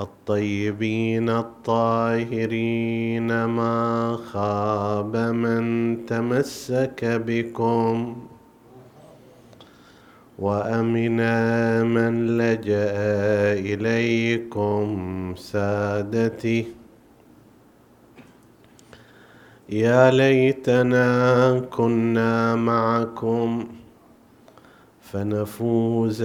الطيبين الطاهرين ما خاب من تمسك بكم وأمن من لجأ إليكم سادتي. يا ليتنا كنا معكم فنفوز.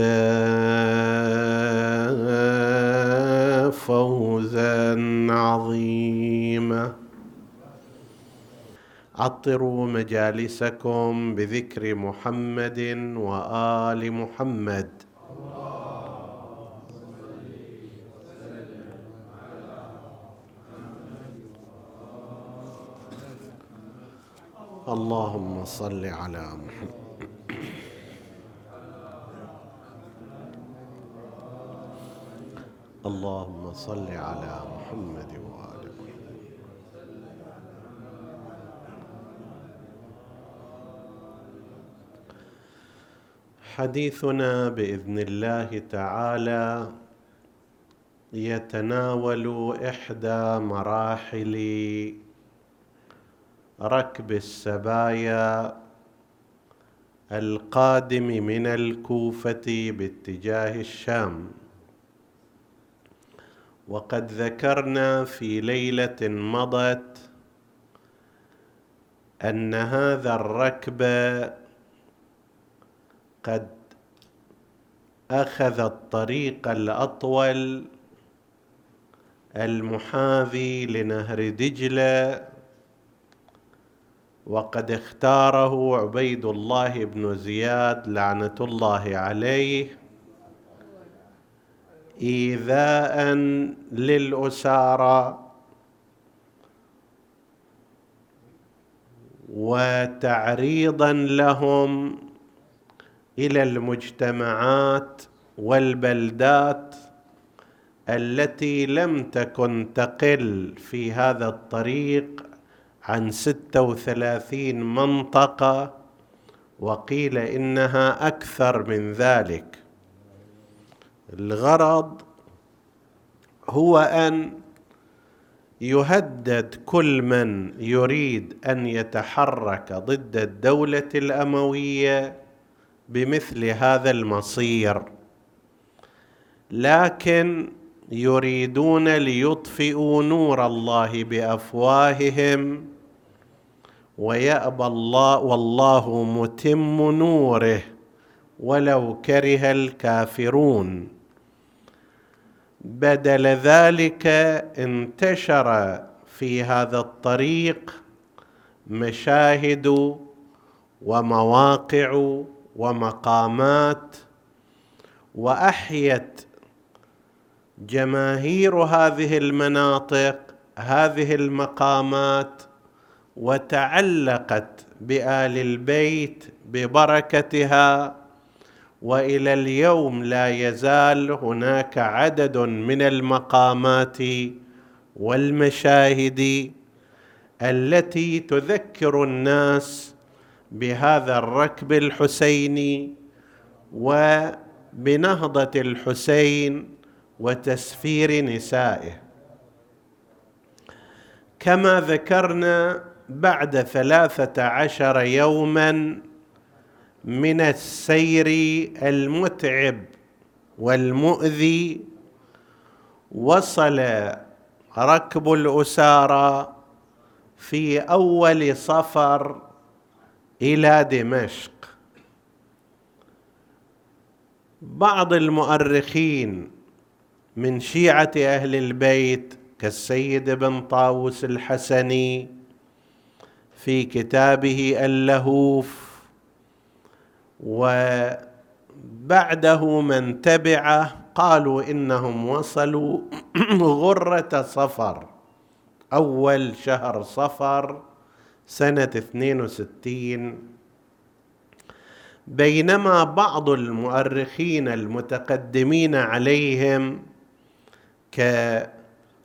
فوزا عظيما. عطروا مجالسكم بذكر محمد وآل محمد. اللهم صل على محمد. اللهم صل على محمد وآل محمد. حديثنا بإذن الله تعالى يتناول إحدى مراحل ركب السبايا القادم من الكوفة باتجاه الشام. وقد ذكرنا في ليلة مضت أن هذا الركب قد أخذ الطريق الأطول المحاذي لنهر دجلة وقد اختاره عبيد الله بن زياد لعنة الله عليه. ايذاء للأسارى وتعريضا لهم إلى المجتمعات والبلدات التي لم تكن تقل في هذا الطريق عن ستة وثلاثين منطقة وقيل إنها أكثر من ذلك. الغرض هو أن يهدد كل من يريد أن يتحرك ضد الدولة الأموية بمثل هذا المصير. لكن يريدون ليطفئوا نور الله بأفواههم ويأبى الله والله متم نوره ولو كره الكافرون. بدل ذلك انتشر في هذا الطريق مشاهد ومواقع ومقامات وأحيت جماهير هذه المناطق هذه المقامات وتعلقت بآل البيت ببركتها وإلى اليوم لا يزال هناك عدد من المقامات والمشاهد التي تذكر الناس بهذا الركب الحسيني وبنهضة الحسين وتسفير نسائه. كما ذكرنا بعد ثلاثة عشر يوما من السير المتعب والمؤذي وصل ركب الأسارى في أول صفر إلى دمشق. بعض المؤرخين من شيعة أهل البيت كالسيد بن طاووس الحسني في كتابه اللهوف وبعده من تبعه قالوا إنهم وصلوا غرة صفر. أول شهر صفر سنة 62 بينما بعض المؤرخين المتقدمين عليهم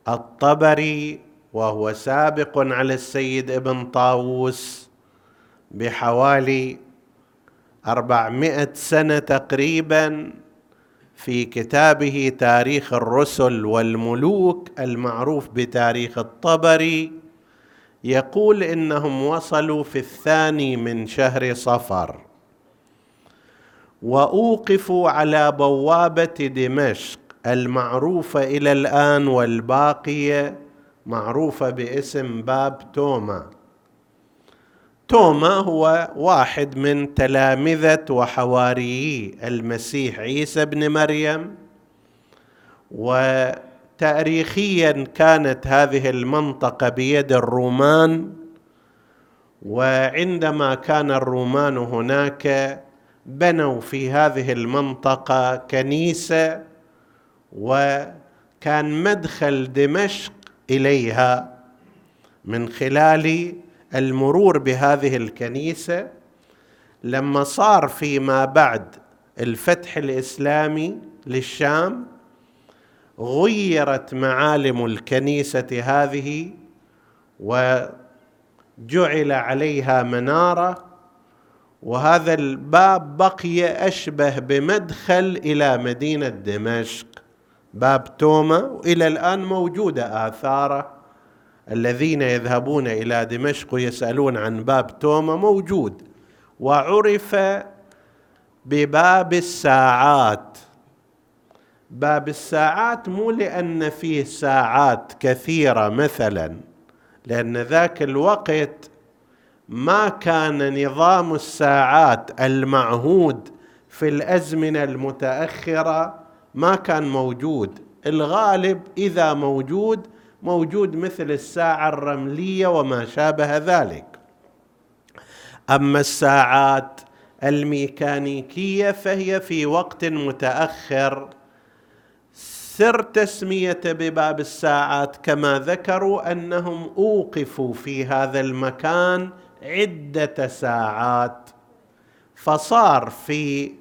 كالطبري وهو سابق على السيد ابن طاووس بحوالي أربعمائة سنة تقريبا في كتابه تاريخ الرسل والملوك المعروف بتاريخ الطبري يقول إنهم وصلوا في الثاني من شهر صفر وأوقفوا على بوابة دمشق المعروفة إلى الآن والباقية معروفة باسم باب توما. توما هو واحد من تلامذة وحواريي المسيح عيسى بن مريم. وتاريخيا كانت هذه المنطقة بيد الرومان. وعندما كان الرومان هناك بنوا في هذه المنطقة كنيسة وكان مدخل دمشق إليها من خلال المرور بهذه الكنيسة لما صار فيما بعد الفتح الإسلامي للشام غيرت معالم الكنيسة هذه وجعل عليها منارة وهذا الباب بقي أشبه بمدخل إلى مدينة دمشق. باب توما وإلى الآن موجودة آثاره. الذين يذهبون إلى دمشق يسألون عن باب توما موجود وعرف بباب الساعات. باب الساعات مو لأن فيه ساعات كثيرة مثلا لأن ذاك الوقت ما كان نظام الساعات المعهود في الأزمنة المتأخرة ما كان موجود. الغالب إذا موجود موجود مثل الساعة الرملية وما شابه ذلك. أما الساعات الميكانيكية فهي في وقت متأخر. سر تسمية بباب الساعات كما ذكروا أنهم أوقفوا في هذا المكان عدة ساعات. فصار في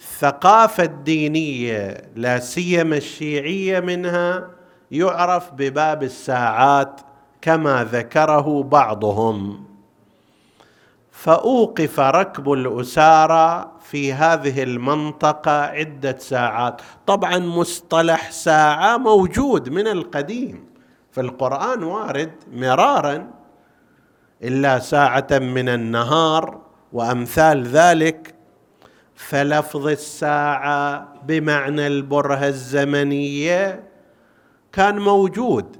الثقافه الدينيه لا سيما الشيعية منها يعرف بباب الساعات كما ذكره بعضهم. فأوقف ركب الأسارى في هذه المنطقة عدة ساعات. طبعا مصطلح ساعة موجود من القديم. في القرآن وارد مرارا إلا ساعة من النهار وأمثال ذلك. فلفظ الساعة بمعنى البرهة الزمنية كان موجود.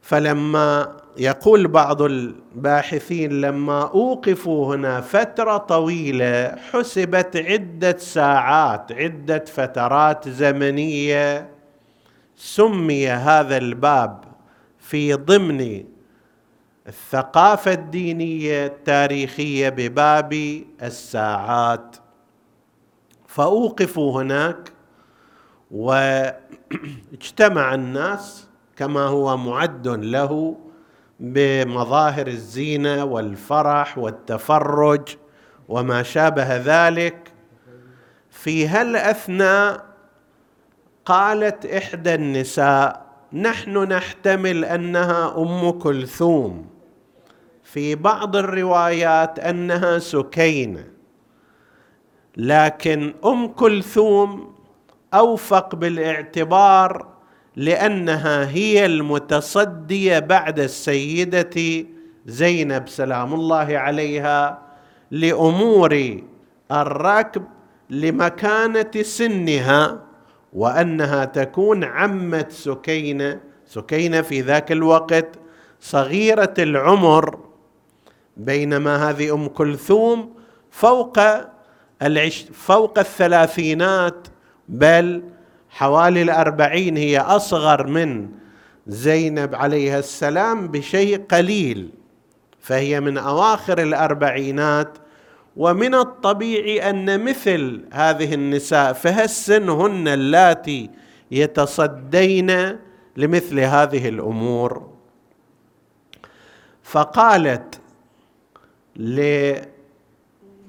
فلما يقول بعض الباحثين لما أوقفوا هنا فترة طويلة حسبت عدة ساعات عدة فترات زمنية سمي هذا الباب في ضمن الثقافة الدينية التاريخية بباب الساعات. فأوقفوا هناك واجتمع الناس كما هو معد له بمظاهر الزينة والفرح والتفرج وما شابه ذلك. في هالأثناء قالت إحدى النساء نحن نحتمل أنها أم كلثوم. في بعض الروايات أنها سكينة. لكن أم كلثوم أوفق بالاعتبار لأنها هي المتصدية بعد السيدة زينب سلام الله عليها لأمور الركب لمكانة سنها وأنها تكون عمة سكينة. سكينة في ذاك الوقت صغيرة العمر بينما هذه أم كلثوم فوق العش فوق الثلاثينات بل حوالي الأربعين هي أصغر من زينب عليها السلام بشيء قليل فهي من أواخر الأربعينات ومن الطبيعي أن مثل هذه النساء فهالسن هن اللاتي يتصدين لمثل هذه الأمور. فقالت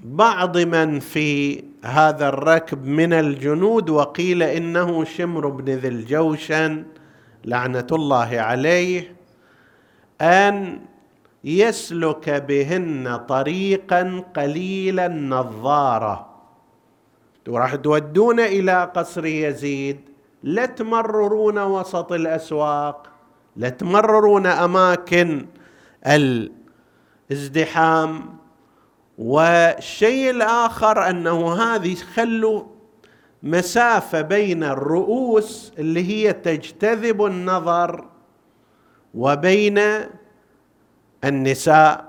لبعض من في هذا الركب من الجنود وقيل إنه شمر بن ذي الجوشن لعنة الله عليه أن يسلك بهن طريقا قليل النظارة. وراح تودون إلى قصر يزيد لا تمررون وسط الأسواق لا تمررون أماكن الازدحام. والشيء الآخر أنه هذه خلوا مسافة بين الرؤوس اللي هي تجتذب النظر وبين النساء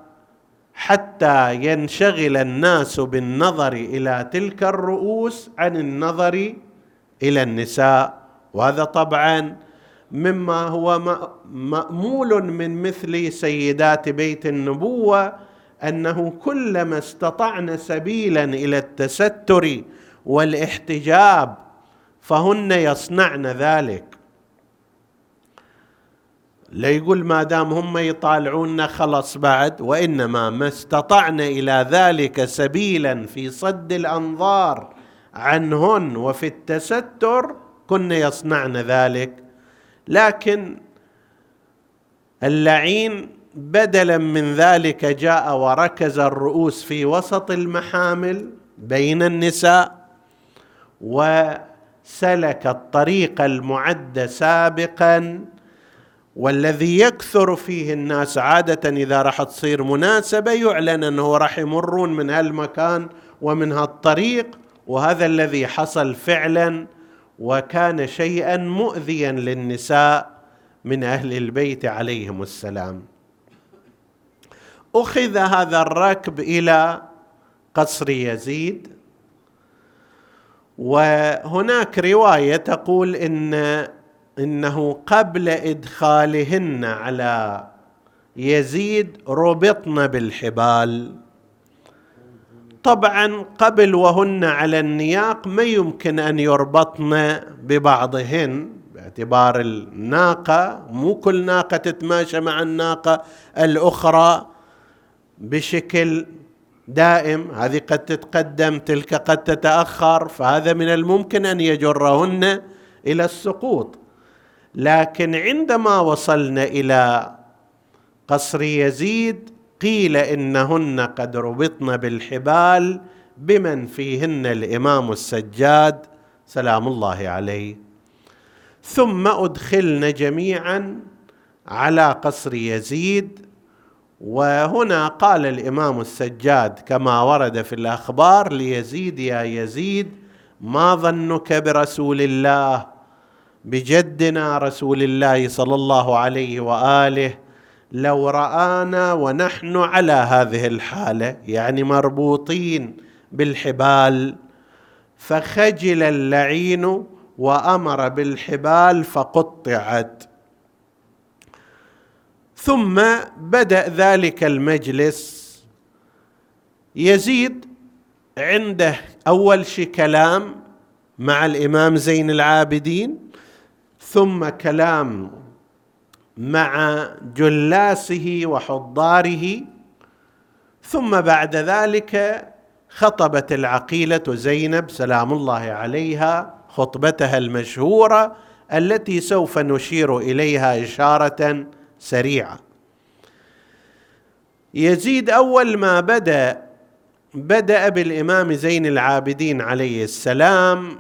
حتى ينشغل الناس بالنظر إلى تلك الرؤوس عن النظر إلى النساء. وهذا طبعا مما هو مأمول من مثل سيدات بيت النبوة أنه كلما استطعن سبيلا إلى التستر والاحتجاب فهن يصنعن ذلك. لا يقول ما دام هم يطالعون خلص بعد وإنما ما استطعن إلى ذلك سبيلا في صد الأنظار عنهن وفي التستر كن يصنعن ذلك. لكن اللعين بدلا من ذلك جاء وركز الرؤوس في وسط المحامل بين النساء وسلك الطريق المعد سابقا والذي يكثر فيه الناس عادة إذا راح تصير مناسبة يعلن أنه راح يمرون من هالمكان ومن هالطريق وهذا الذي حصل فعلا وكان شيئا مؤذيا للنساء من أهل البيت عليهم السلام. أخذ هذا الركب إلى قصر يزيد. وهناك رواية تقول إن إنه قبل إدخالهن على يزيد ربطن بالحبال. طبعا قبل وهن على النياق ما يمكن أن يربطن ببعضهن باعتبار الناقة مو كل ناقة تتماشى مع الناقة الأخرى. بشكل دائم. هذه قد تتقدم تلك قد تتأخر فهذا من الممكن أن يجرهن إلى السقوط. لكن عندما وصلنا إلى قصر يزيد قيل إنهن قد ربطن بالحبال بمن فيهن الإمام السجاد سلام الله عليه. ثم أدخلن جميعا على قصر يزيد وهنا قال الإمام السجاد كما ورد في الأخبار ليزيد يا يزيد ما ظنك برسول الله؟ بجدنا رسول الله صلى الله عليه وآله لو رآنا ونحن على هذه الحالة يعني مربوطين بالحبال فخجل اللعين وأمر بالحبال فقطعت. ثم بدأ ذلك المجلس يزيد عنده أول شيء كلام مع الإمام زين العابدين ثم كلام مع جلاسه وحضاره ثم بعد ذلك خطبت العقيلة زينب سلام الله عليها خطبتها المشهورة التي سوف نشير إليها إشارة سريعة. يزيد أول ما بدأ بدأ بالإمام زين العابدين عليه السلام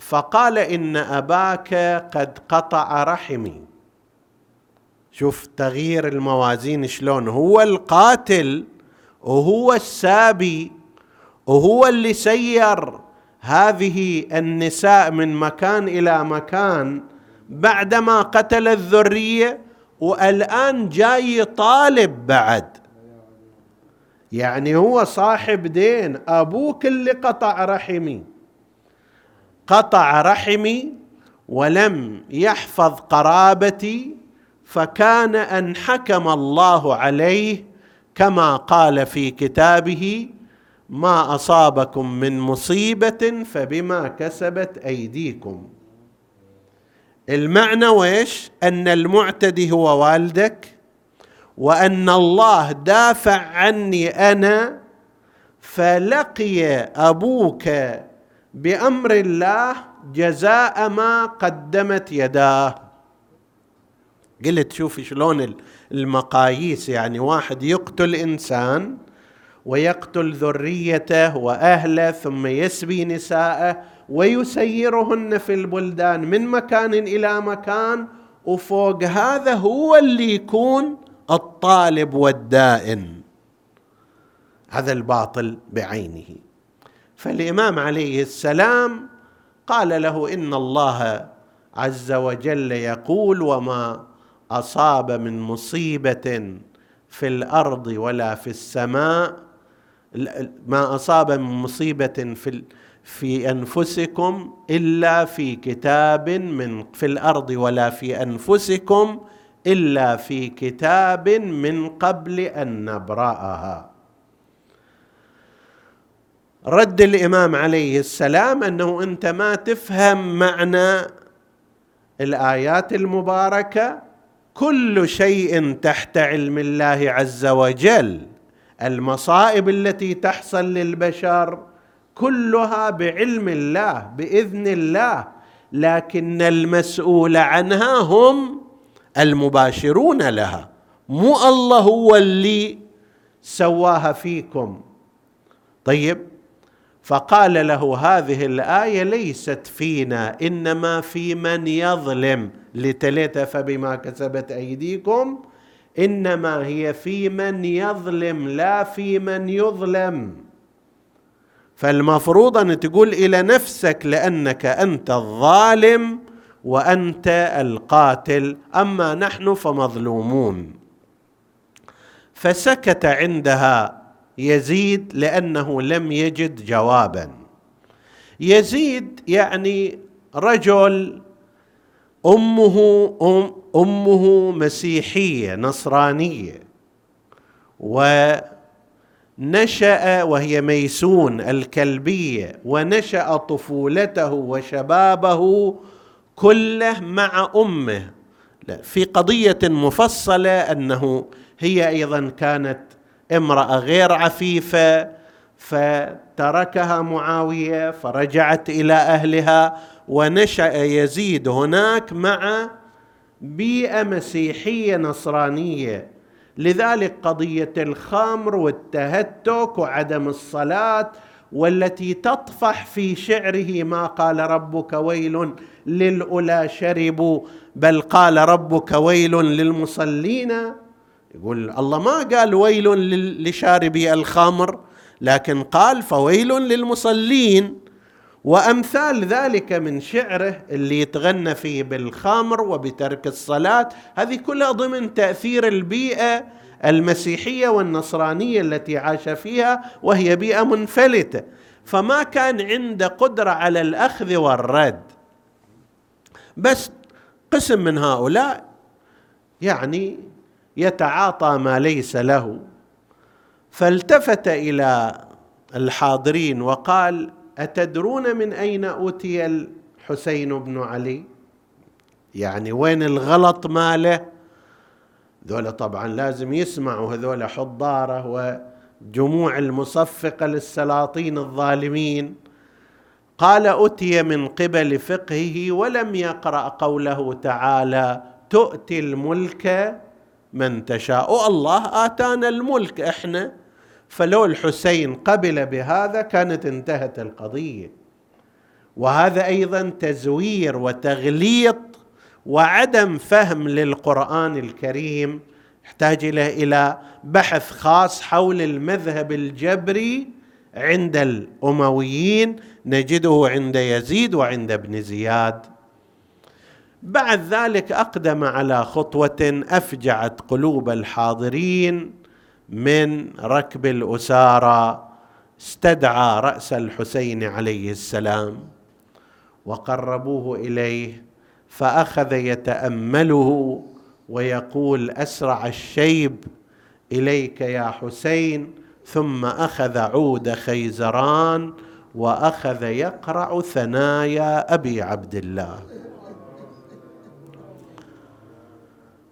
فقال إن أباك قد قطع رحمي. شوف تغيير الموازين شلون. هو القاتل وهو السابي وهو اللي سير هذه النساء من مكان إلى مكان بعدما قتل الذرية والآن جاي يطالب بعد. يعني هو صاحب دين أبوك اللي قطع رحمي. قطع رحمي ولم يحفظ قرابتي فكان أن حكم الله عليه كما قال في كتابه ما أصابكم من مصيبة فبما كسبت أيديكم. المعنى ويش أن المعتدي هو والدك وأن الله دافع عني أنا فلقي أبوك بأمر الله جزاء ما قدمت يداه. قلت شوف شلون المقاييس يعني واحد يقتل إنسان ويقتل ذريته وأهله ثم يسبي نساءه ويسيرهن في البلدان من مكان إلى مكان وفوق هذا هو اللي يكون الطالب والدائن. هذا الباطل بعينه. فالإمام عليه السلام قال له إن الله عز وجل يقول وما أصاب من مصيبة في الأرض ولا في السماء ما أصاب من مصيبة في في أنفسكم إلا في كتاب من في الأرض ولا في أنفسكم إلا في كتاب من قبل أن نبرأها. رد الإمام عليه السلام أنه أنت ما تفهم معنى الآيات المباركة كل شيء تحت علم الله عز وجل المصائب التي تحصل للبشر كلها بعلم الله بإذن الله. لكن المسؤول عنها هم المباشرون لها. مو الله هو اللي سواها فيكم. طيب فقال له هذه الآية ليست فينا إنما في من يظلم. لتلت فبما كسبت أيديكم إنما هي في من يظلم لا في من يظلم. فالمفروض أن تقول إلى نفسك لأنك أنت الظالم وأنت القاتل أما نحن فمظلومون. فسكت عندها يزيد لأنه لم يجد جوابا. يزيد يعني رجل أمه أم أمه مسيحية نصرانية ونشا وهي ميسون الكلبيه ونشأ طفولته وشبابه كله مع أمه. في قضية مفصلة أنه هي أيضا كانت امرأة غير عفيفة فتركها معاوية فرجعت إلى أهلها ونشأ يزيد هناك مع بيئة مسيحية نصرانية. لذلك قضية الخمر والتهتك وعدم الصلاة والتي تطفح في شعره ما قال ربك ويل للأولى شربوا بل قال ربك ويل للمصلين. يقول الله ما قال ويل لشاربي الخمر لكن قال فويل للمصلين. وأمثال ذلك من شعره اللي يتغنى فيه بالخمر وبترك الصلاة. هذه كلها ضمن تأثير البيئة المسيحية والنصرانية التي عاش فيها وهي بيئة منفلتة. فما كان عنده قدرة على الأخذ والرد. بس قسم من هؤلاء يعني يتعاطى ما ليس له. فالتفت إلى الحاضرين وقال أتدرون من أين أوتي الحسين بن علي؟ يعني وين الغلط ماله؟ ذولا طبعا لازم يسمعوا هذول حضارة وجموع المصفقه للسلاطين الظالمين. قال اتي من قبل فقهه ولم يقرأ قوله تعالى تؤتي الملك من تشاء. الله آتانا الملك إحنا. فلو الحسين قبل بهذا كانت انتهت القضية. وهذا أيضا تزوير وتغليط وعدم فهم للقرآن الكريم يحتاج إلى بحث خاص حول المذهب الجبري عند الأمويين نجده عند يزيد وعند ابن زياد. بعد ذلك أقدم على خطوة أفجعت قلوب الحاضرين من ركب الأسارى استدعى رأس الحسين عليه السلام وقربوه إليه فأخذ يتأمله ويقول أسرع الشيب إليك يا حسين ثم أخذ عود خيزران وأخذ يقرع ثنايا أبي عبد الله.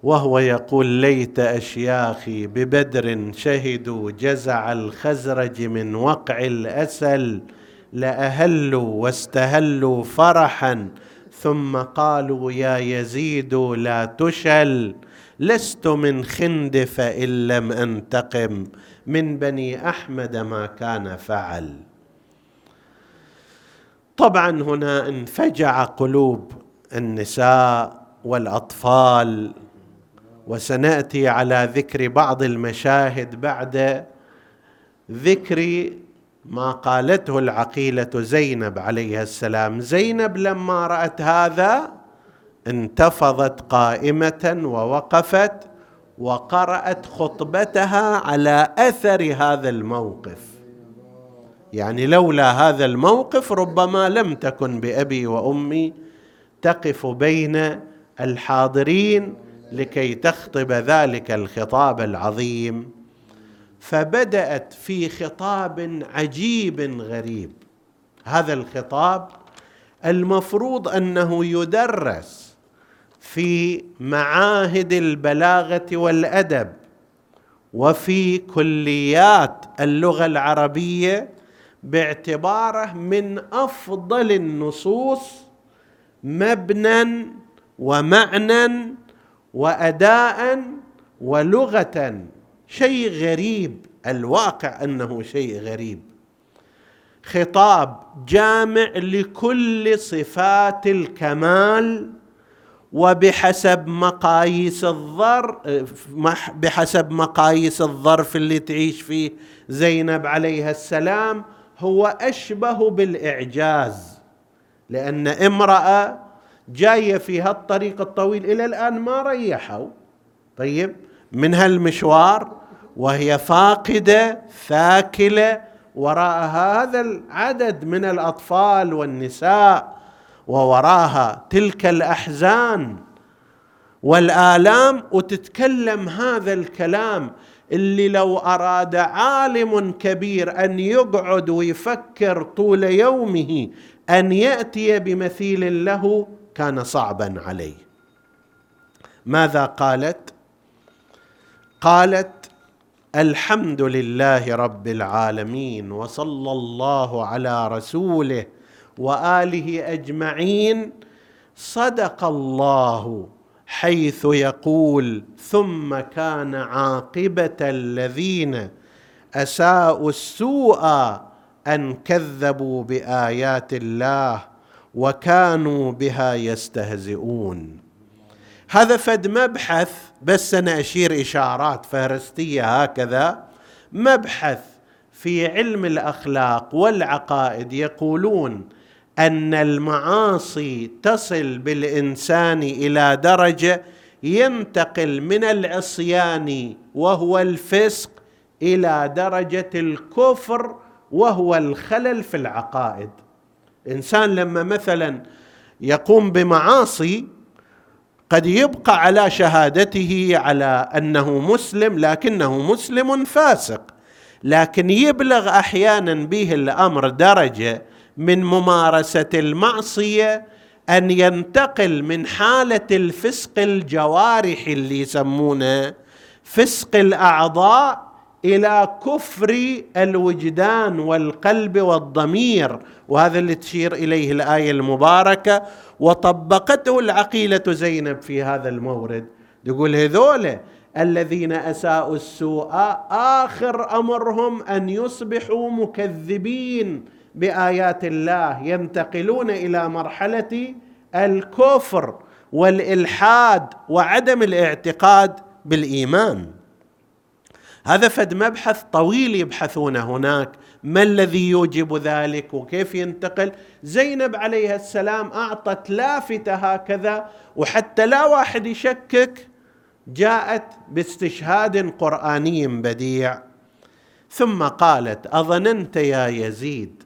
وهو يقول ليت أشياخي ببدر شهدوا جزع الخزرج من وقع الأسل لأهلوا واستهلوا فرحا ثم قالوا يا يزيد لا تشل لست من خندف ان لم أنتقم من بني أحمد ما كان فعل. طبعا هنا انفجع قلوب النساء والأطفال وسنأتي على ذكر بعض المشاهد بعد ذكر ما قالته العقيلة زينب عليها السلام. زينب لما رأت هذا انتفضت قائمة ووقفت وقرأت خطبتها على أثر هذا الموقف. يعني لولا هذا الموقف ربما لم تكن بأبي وأمي تقف بين الحاضرين لكي تخطب ذلك الخطاب العظيم فبدأت في خطاب عجيب غريب. هذا الخطاب المفروض أنه يدرس في معاهد البلاغة والأدب وفي كليات اللغة العربية باعتباره من أفضل النصوص مبنى ومعنى واداء ولغة. شيء غريب الواقع أنه شيء غريب. خطاب جامع لكل صفات الكمال وبحسب مقاييس الظرف بحسب مقاييس الظرف اللي تعيش فيه زينب عليها السلام هو أشبه بالإعجاز. لأن امرأة جاية في هالطريق الطويل إلى الآن ما ريحوا. طيب من هالمشوار وهي فاقدة ثاكله وراء هذا العدد من الأطفال والنساء ووراها تلك الأحزان والآلام وتتكلم هذا الكلام اللي لو أراد عالم كبير أن يقعد ويفكر طول يومه أن يأتي بمثيل له كان صعبا عليه ماذا قالت؟ قالت الحمد لله رب العالمين وصلى الله على رسوله وآله أجمعين. صدق الله حيث يقول ثم كان عاقبة الذين أساءوا السوء أن كذبوا بآيات الله. وكانوا بها يستهزئون. هذا فد مبحث بس أنا أشير إشارات فهرستية هكذا. مبحث في علم الأخلاق والعقائد يقولون أن المعاصي تصل بالإنسان إلى درجة ينتقل من العصيان وهو الفسق إلى درجة الكفر وهو الخلل في العقائد. إنسان لما مثلا يقوم بمعاصي قد يبقى على شهادته على أنه مسلم لكنه مسلم فاسق. لكن يبلغ أحيانا به الأمر درجة من ممارسة المعصية أن ينتقل من حالة الفسق الجوارح اللي يسمونه فسق الأعضاء إلى كفر الوجدان والقلب والضمير وهذا اللي تشير إليه الآية المباركة. وطبقته العقيلة زينب في هذا المورد. يقول هذول الذين أساءوا السوء آخر أمرهم أن يصبحوا مكذبين بآيات الله ينتقلون إلى مرحلة الكفر والإلحاد وعدم الاعتقاد بالإيمان. هذا فد مبحث طويل يبحثون هناك. ما الذي يوجب ذلك وكيف ينتقل؟ زينب عليها السلام أعطت لافته هكذا وحتى لا واحد يشكك جاءت باستشهاد قرآني بديع. ثم قالت أظننت يا يزيد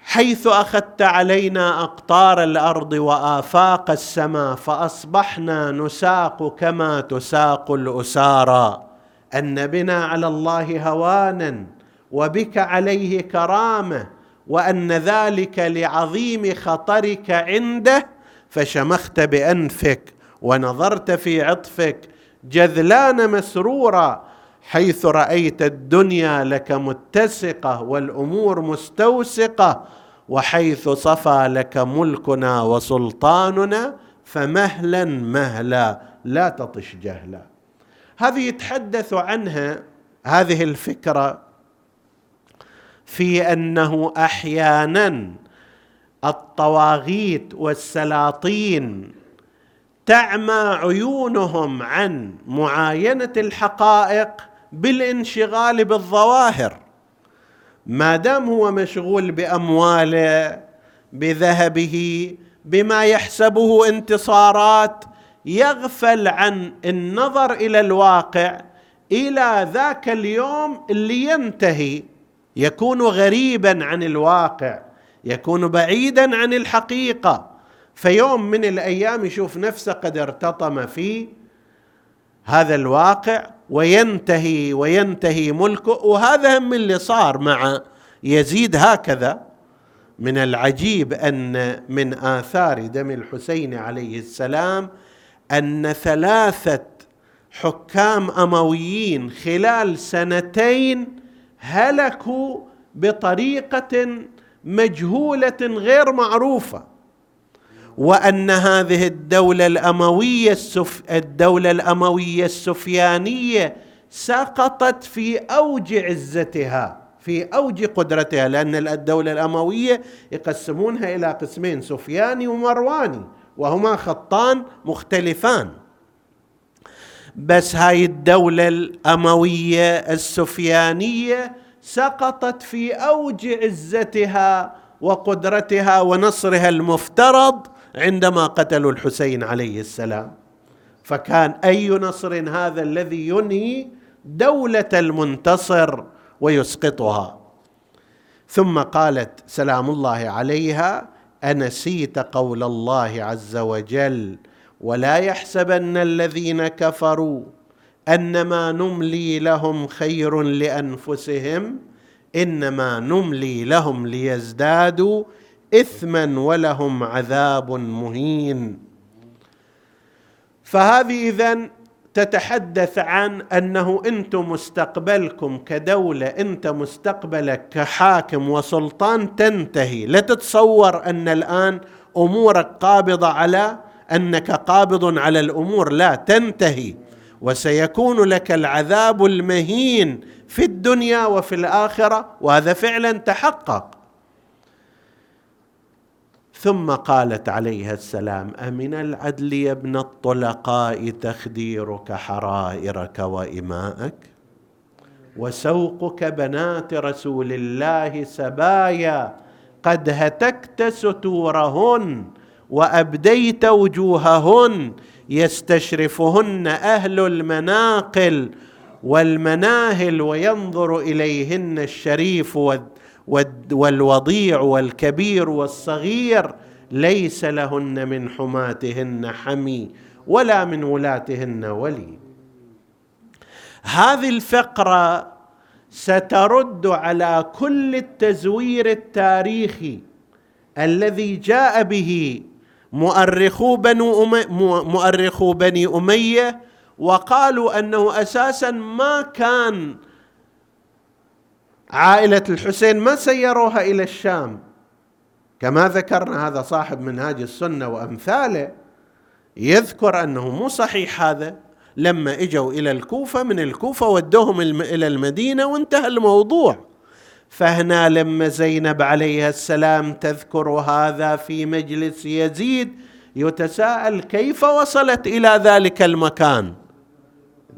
حيث أخذت علينا أقطار الأرض وآفاق السماء فأصبحنا نساق كما تساق الأسارى. أن بنا على الله هوانا وبك عليه كرامة وأن ذلك لعظيم خطرك عنده فشمخت بأنفك ونظرت في عطفك جذلان مسرورا حيث رأيت الدنيا لك متسقة والأمور مستوسقة وحيث صفى لك ملكنا وسلطاننا فمهلا مهلا لا تطش جهلا. هذه يتحدث عنها هذه الفكرة في أنه أحيانا الطواغيت والسلاطين تعمى عيونهم عن معاينة الحقائق بالانشغال بالظواهر. ما دام هو مشغول بأمواله بذهبه بما يحسبه انتصارات يغفل عن النظر إلى الواقع إلى ذاك اليوم اللي ينتهي. يكون غريبا عن الواقع يكون بعيدا عن الحقيقة. فيوم من الأيام يشوف نفسه قد ارتطم في هذا الواقع وينتهي وينتهي ملكه. وهذا هم اللي صار مع يزيد هكذا. من العجيب أن من آثار دم الحسين عليه السلام أن ثلاثة حكام أمويين خلال سنتين هلكوا بطريقة مجهولة غير معروفة وأن هذه الدولة الأموية السف الدولة الأموية السفيانية سقطت في أوج عزتها في أوج قدرتها لأن الدولة الأموية يقسمونها إلى قسمين سفياني ومرواني. وهما خطان مختلفان. بس هاي الدولة الأموية السفيانية سقطت في أوج عزتها وقدرتها ونصرها المفترض عندما قتلوا الحسين عليه السلام. فكان أي نصر هذا الذي ينهي دولة المنتصر ويسقطها. ثم قالت سلام الله عليها أنسيت قول الله عز وجل ولا يحسبن الذين كفروا أنما نملي لهم خير لأنفسهم إنما نملي لهم ليزدادوا اثما ولهم عذاب مهين. فهذه إذن تتحدث عن أنه أنتم مستقبلكم كدولة أنت مستقبلك كحاكم وسلطان تنتهي. لا تتصور أن الآن أمورك قابضة على أنك قابض على الأمور لا تنتهي. وسيكون لك العذاب المهين في الدنيا وفي الآخرة وهذا فعلا تحقق. ثم قالت عليها السلام أمن العدل يا ابن الطلقاء تخديرك حرائرك وإماءك؟ وسوقك بنات رسول الله سبايا قد هتكت ستورهن وأبديت وجوههن يستشرفهن أهل المناقل والمناهل وينظر إليهن الشريف والوضيع والكبير والصغير ليس لهن من حماتهن حمي ولا من ولاتهن ولي. هذه الفقرة سترد على كل التزوير التاريخي الذي جاء به مؤرخو بنو أمي مؤرخو بني أمية وقالوا أنه أساسا ما كان عائلة الحسين ما سيروها إلى الشام. كما ذكرنا هذا صاحب منهاج السنة وأمثاله يذكر أنه مو صحيح هذا لما إجوا إلى الكوفة من الكوفة ودوهم إلى المدينة وانتهى الموضوع. فهنا لما زينب عليها السلام تذكر هذا في مجلس يزيد يتساءل كيف وصلت إلى ذلك المكان؟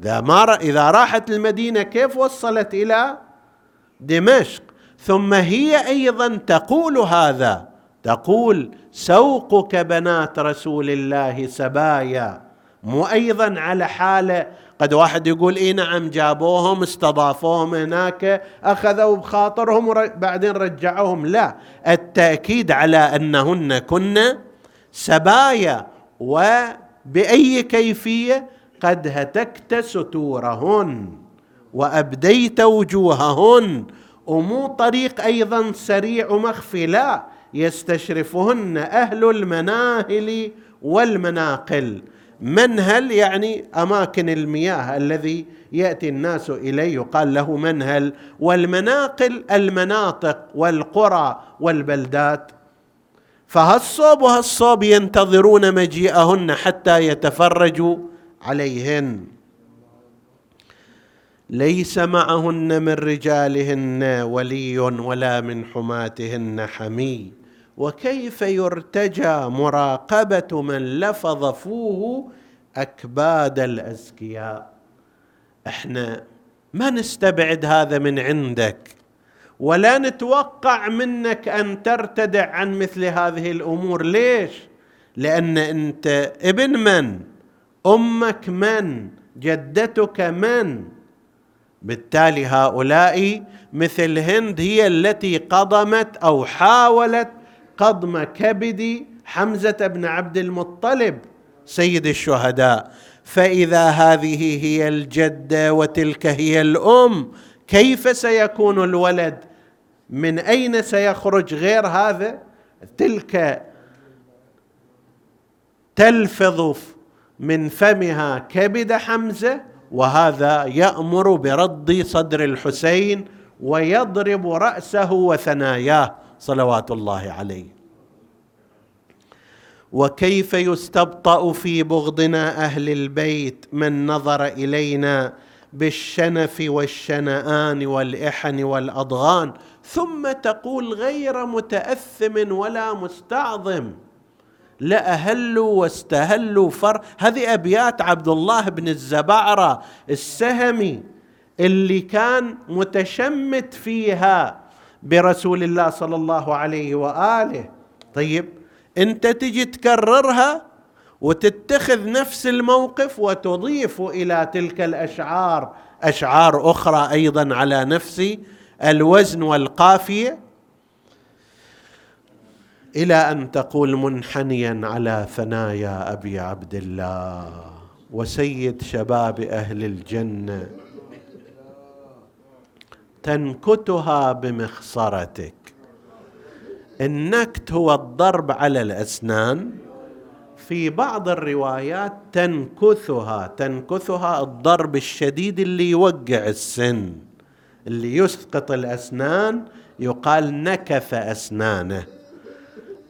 إذا ما إذا راحت المدينة كيف وصلت إلى دمشق. ثم هي أيضا تقول هذا تقول سوقك بنات رسول الله سبايا. مو أيضا على حاله قد واحد يقول إي نعم جابوهم استضافوهم هناك أخذوا بخاطرهم بعدين رجعوهم. لا التأكيد على أنهن كن سبايا وبأي كيفية قد هتكت ستورهن. وأبديت وجوههن. ومو طريق أيضا سريع ومخفي لا يستشرفهن أهل المناهل والمناقل. منهل يعني أماكن المياه الذي يأتي الناس إليه. يقال له منهل والمناقل المناطق والقرى والبلدات. فهالصوب وهالصوب ينتظرون مجيئهن حتى يتفرجوا عليهن. ليس معهن من رجالهن ولي ولا من حماتهن حمي وكيف يرتجى مراقبة من لفظ فوه أكباد الأزكياء؟ إحنا ما نستبعد هذا من عندك ولا نتوقع منك أن ترتدع عن مثل هذه الأمور. ليش؟ لأن أنت ابن من؟ أمك من؟ جدتك من؟ بالتالي هؤلاء مثل هند هي التي قضمت أو حاولت قضم كبد حمزة بن عبد المطلب سيد الشهداء. فإذا هذه هي الجدة وتلك هي الأم كيف سيكون الولد؟ من أين سيخرج غير هذا؟ تلك تلفظ من فمها كبد حمزة وهذا يأمر برد صدر الحسين ويضرب رأسه وثناياه صلوات الله عليه. وكيف يستبطأ في بغضنا أهل البيت من نظر إلينا بالشنف والشنآن والإحن والأضغان ثم تقول غير متأثم ولا مستعظم؟ لأهلوا واستهلوا فر. هذه أبيات عبد الله بن الزبعرة السهمي اللي كان متشمت فيها برسول الله صلى الله عليه وآله. طيب أنت تجي تكررها وتتخذ نفس الموقف وتضيف إلى تلك الأشعار أشعار أخرى أيضا على نفس الوزن والقافية. إلى أن تقول منحنيا على ثنايا أبي عبد الله وسيد شباب أهل الجنة. تنكتها بمخصرتك. النكت هو الضرب على الأسنان. في بعض الروايات تنكثها. تنكثها الضرب الشديد اللي يوقع السن اللي يسقط الأسنان يقال نكث أسنانه.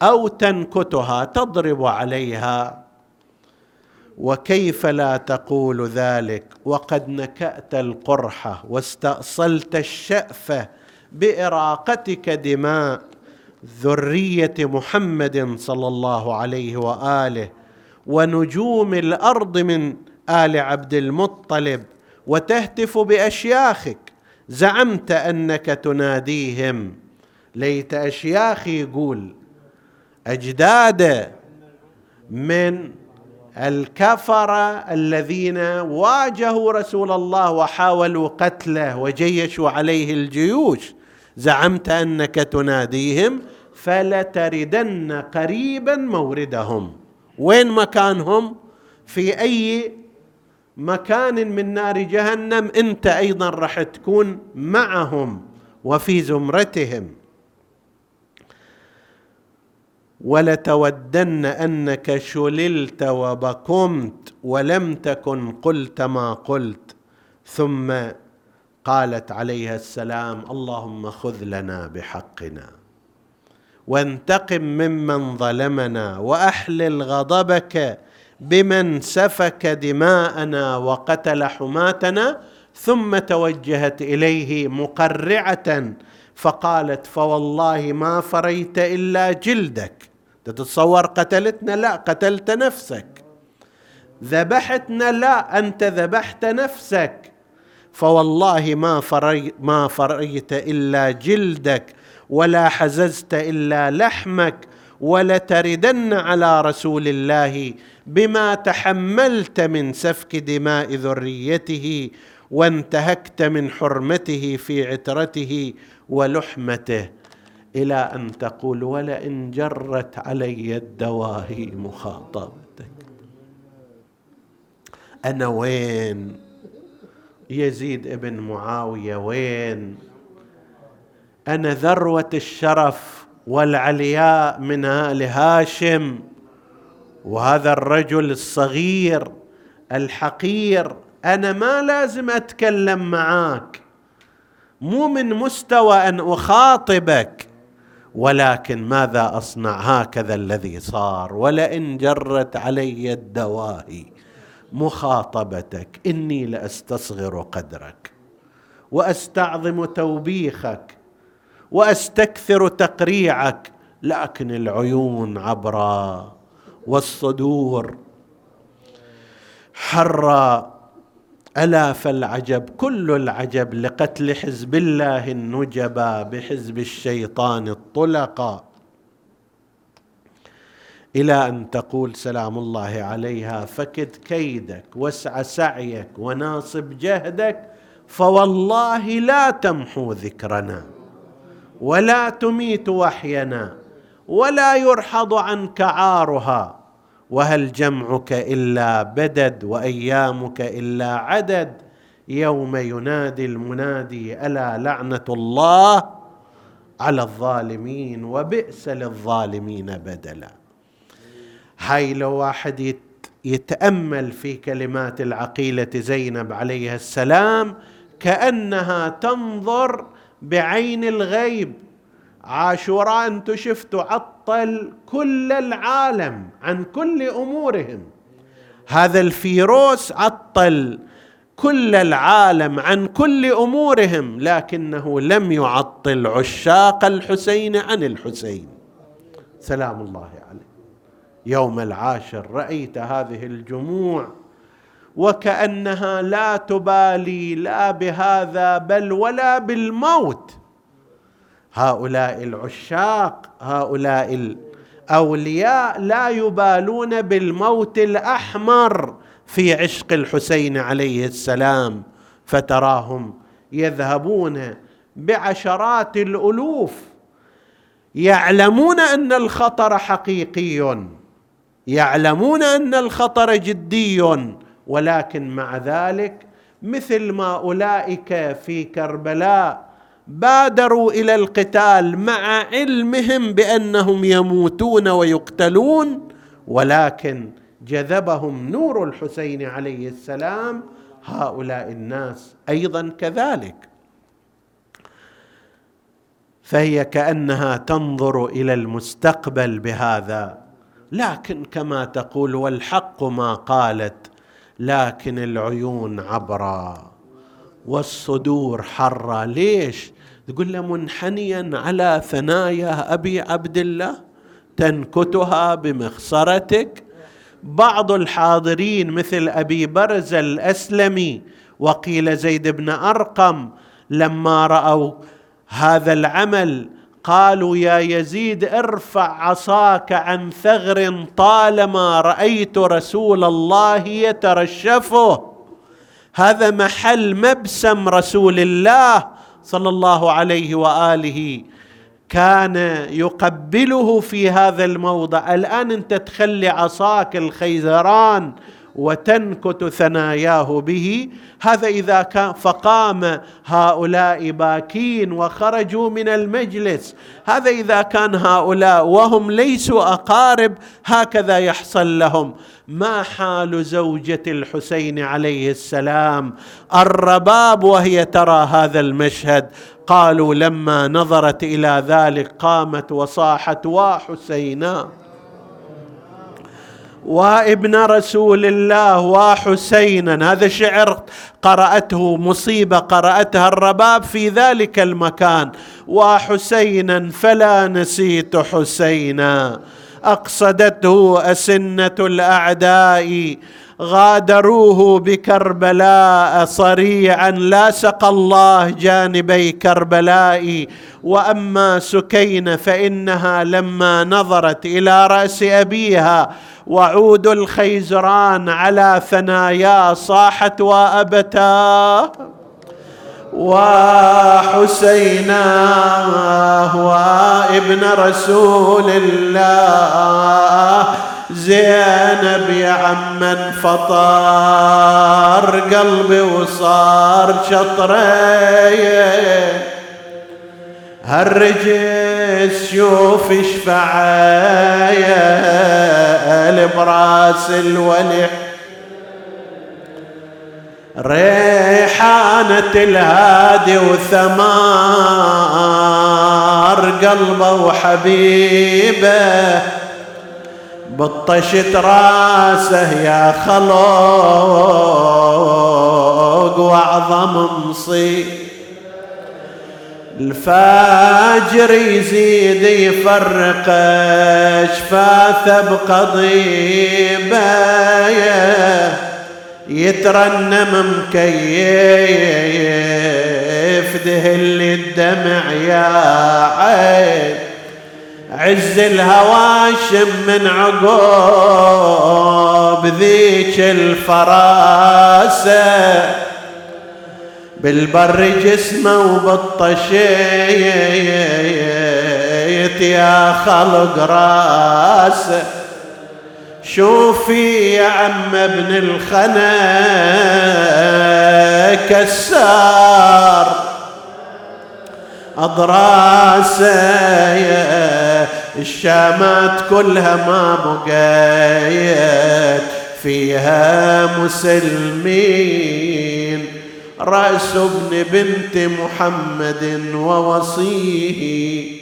أو تنكتها تضرب عليها. وكيف لا تقول ذلك؟ وقد نكأت القرحة واستأصلت الشأفة بإراقتك دماء ذرية محمد صلى الله عليه وآله ونجوم الأرض من آل عبد المطلب وتهتف بأشياخك. زعمت أنك تناديهم. ليت أشياخي يقول أجداد من الكفره الذين واجهوا رسول الله وحاولوا قتله وجيشوا عليه الجيوش. زعمت أنك تناديهم فلتردن قريبا موردهم. وين مكانهم؟ في أي مكان من نار جهنم أنت أيضا راح تكون معهم وفي زمرتهم. ولتودن أنك شللت وبكمت ولم تكن قلت ما قلت. ثم قالت عليها السلام اللهم خذ لنا بحقنا وانتقم ممن ظلمنا وأحلل غضبك بمن سفك دماءنا وقتل حماتنا. ثم توجهت إليه مقرعة فقالت فوالله ما فريت إلا جلدك. تتصور قتلتنا؟ لا قتلت نفسك. ذبحتنا؟ لا أنت ذبحت نفسك. فوالله ما فري ما فريت إلا جلدك ولا حززت إلا لحمك ولتردن على رسول الله بما تحملت من سفك دماء ذريته وانتهكت من حرمته في عترته ولحمته. إلى أن تقول ولئن جرت علي الدواهي مخاطبتك أنا وين؟ يزيد ابن معاوية وين؟ أنا ذروة الشرف والعلياء من آل هاشم وهذا الرجل الصغير الحقير. أنا ما لازم أتكلم معاك مو من مستوى أن أخاطبك. ولكن ماذا أصنع هكذا الذي صار؟ ولئن جرت علي الدواهي مخاطبتك إني لأستصغر قدرك وأستعظم توبيخك وأستكثر تقريعك لكن العيون عبرا والصدور حرا. ألا فالعجب كل العجب لقتل حزب الله النجبا بحزب الشيطان الطلقا إلى أن تقول سلام الله عليها فكد كيدك واسع سعيك وناصب جهدك فوالله لا تمحو ذكرنا ولا تميت وحينا ولا يرحض عنك عارها. وهل جمعك إلا بدد وأيامك إلا عدد؟ يوم ينادي المنادي ألا لعنة الله على الظالمين وبئس للظالمين بدلا. هاي لو واحد يتأمل في كلمات العقيلة زينب عليها السلام كأنها تنظر بعين الغيب. عاشوراء أنتم شفتوا عطل كل العالم عن كل أمورهم. هذا الفيروس عطل كل العالم عن كل أمورهم لكنه لم يعطل عشاق الحسين عن الحسين. سلام الله عليه. يوم العاشر رأيت هذه الجموع وكأنها لا تبالي لا بهذا بل ولا بالموت. هؤلاء العشاق هؤلاء الأولياء لا يبالون بالموت الأحمر في عشق الحسين عليه السلام فتراهم يذهبون بعشرات الألوف يعلمون أن الخطر حقيقي يعلمون أن الخطر جدي ولكن مع ذلك مثل ما أولئك في كربلاء بادروا إلى القتال مع علمهم بأنهم يموتون ويقتلون ولكن جذبهم نور الحسين عليه السلام هؤلاء الناس أيضا كذلك. فهي كأنها تنظر إلى المستقبل بهذا. لكن كما تقول والحق ما قالت لكن العيون عبرا. والصدور حرة ليش؟ تقول له منحنيا على ثنايا أبي عبد الله تنكتها بمخصرتك بعض الحاضرين مثل أبي برز الأسلمي وقيل زيد بن أرقم لما رأوا هذا العمل قالوا يا يزيد ارفع عصاك عن ثغر طالما رأيت رسول الله يترشفه. هذا محل مبسم رسول الله صلى الله عليه وآله. كان يقبله في هذا الموضع. الآن انت تخلي عصاك الخيزران وتنكت ثناياه به. هذا إذا كان فقام هؤلاء باكين وخرجوا من المجلس. هذا إذا كان هؤلاء وهم ليسوا أقارب هكذا يحصل لهم. ما حال زوجة الحسين عليه السلام؟ الرباب وهي ترى هذا المشهد. قالوا لما نظرت إلى ذلك قامت وصاحت وحسينا وابن رسول الله وحسينا هذا شعر قرأته مصيبة قرأتها الرباب في ذلك المكان. وحسينا فلا نسيت حسينا. أقصدته أسنة الأعداء. غادروه بكربلاء صريعا لاصق الله جانبي كربلاء. وأما سكين فإنها لما نظرت إلى رأس أبيها وعود الخيزران على ثنايا صاحت وابتاه وحسينا وابن رسول الله. زينب يا عم فطار قلبي وصار شطرين. هالرجس شوف شفعايا براس الولي ريحانة الهادي وثمار قلبه وحبيبه بطشت راسه يا خلوق وأعظم مصيب. الفاجر يزيد يفرق اشفاثه بقضيبه. يترنم مكيف دهل الدمع يا عين. عز الهواشم من عقوب ذيك الفراسة. بالبر جسمه وبالطشيت يا خلق راسه. شوفي يا عم ابن الخنا كسار. أضراسه الشامات كلها ما بقيت. فيها مسلمين. رأس ابن بنت محمد ووصيه.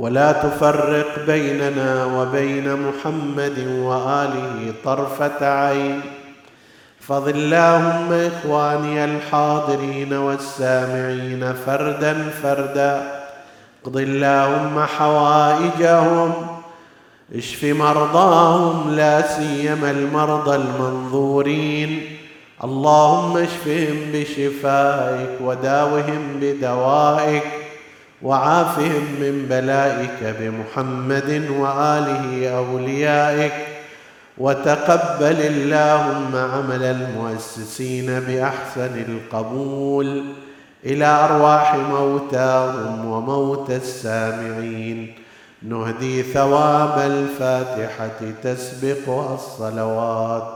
ولا تفرق بيننا وبين محمد وآله طرفة عين. احفظ اللهم إخواني الحاضرين والسامعين فردا فردا. اقض اللهم حوائجهم. اشف مرضاهم لا سيما المرضى المنظورين. اللهم اشفهم بشفائك وداوهم بدوائك. وعافهم من بلائك بمحمد وآله أوليائك. وتقبل اللهم عمل المؤسسين بأحسن القبول إلى أرواح موتاهم وموتى السامعين. نهدي ثواب الفاتحة تسبقها الصلوات.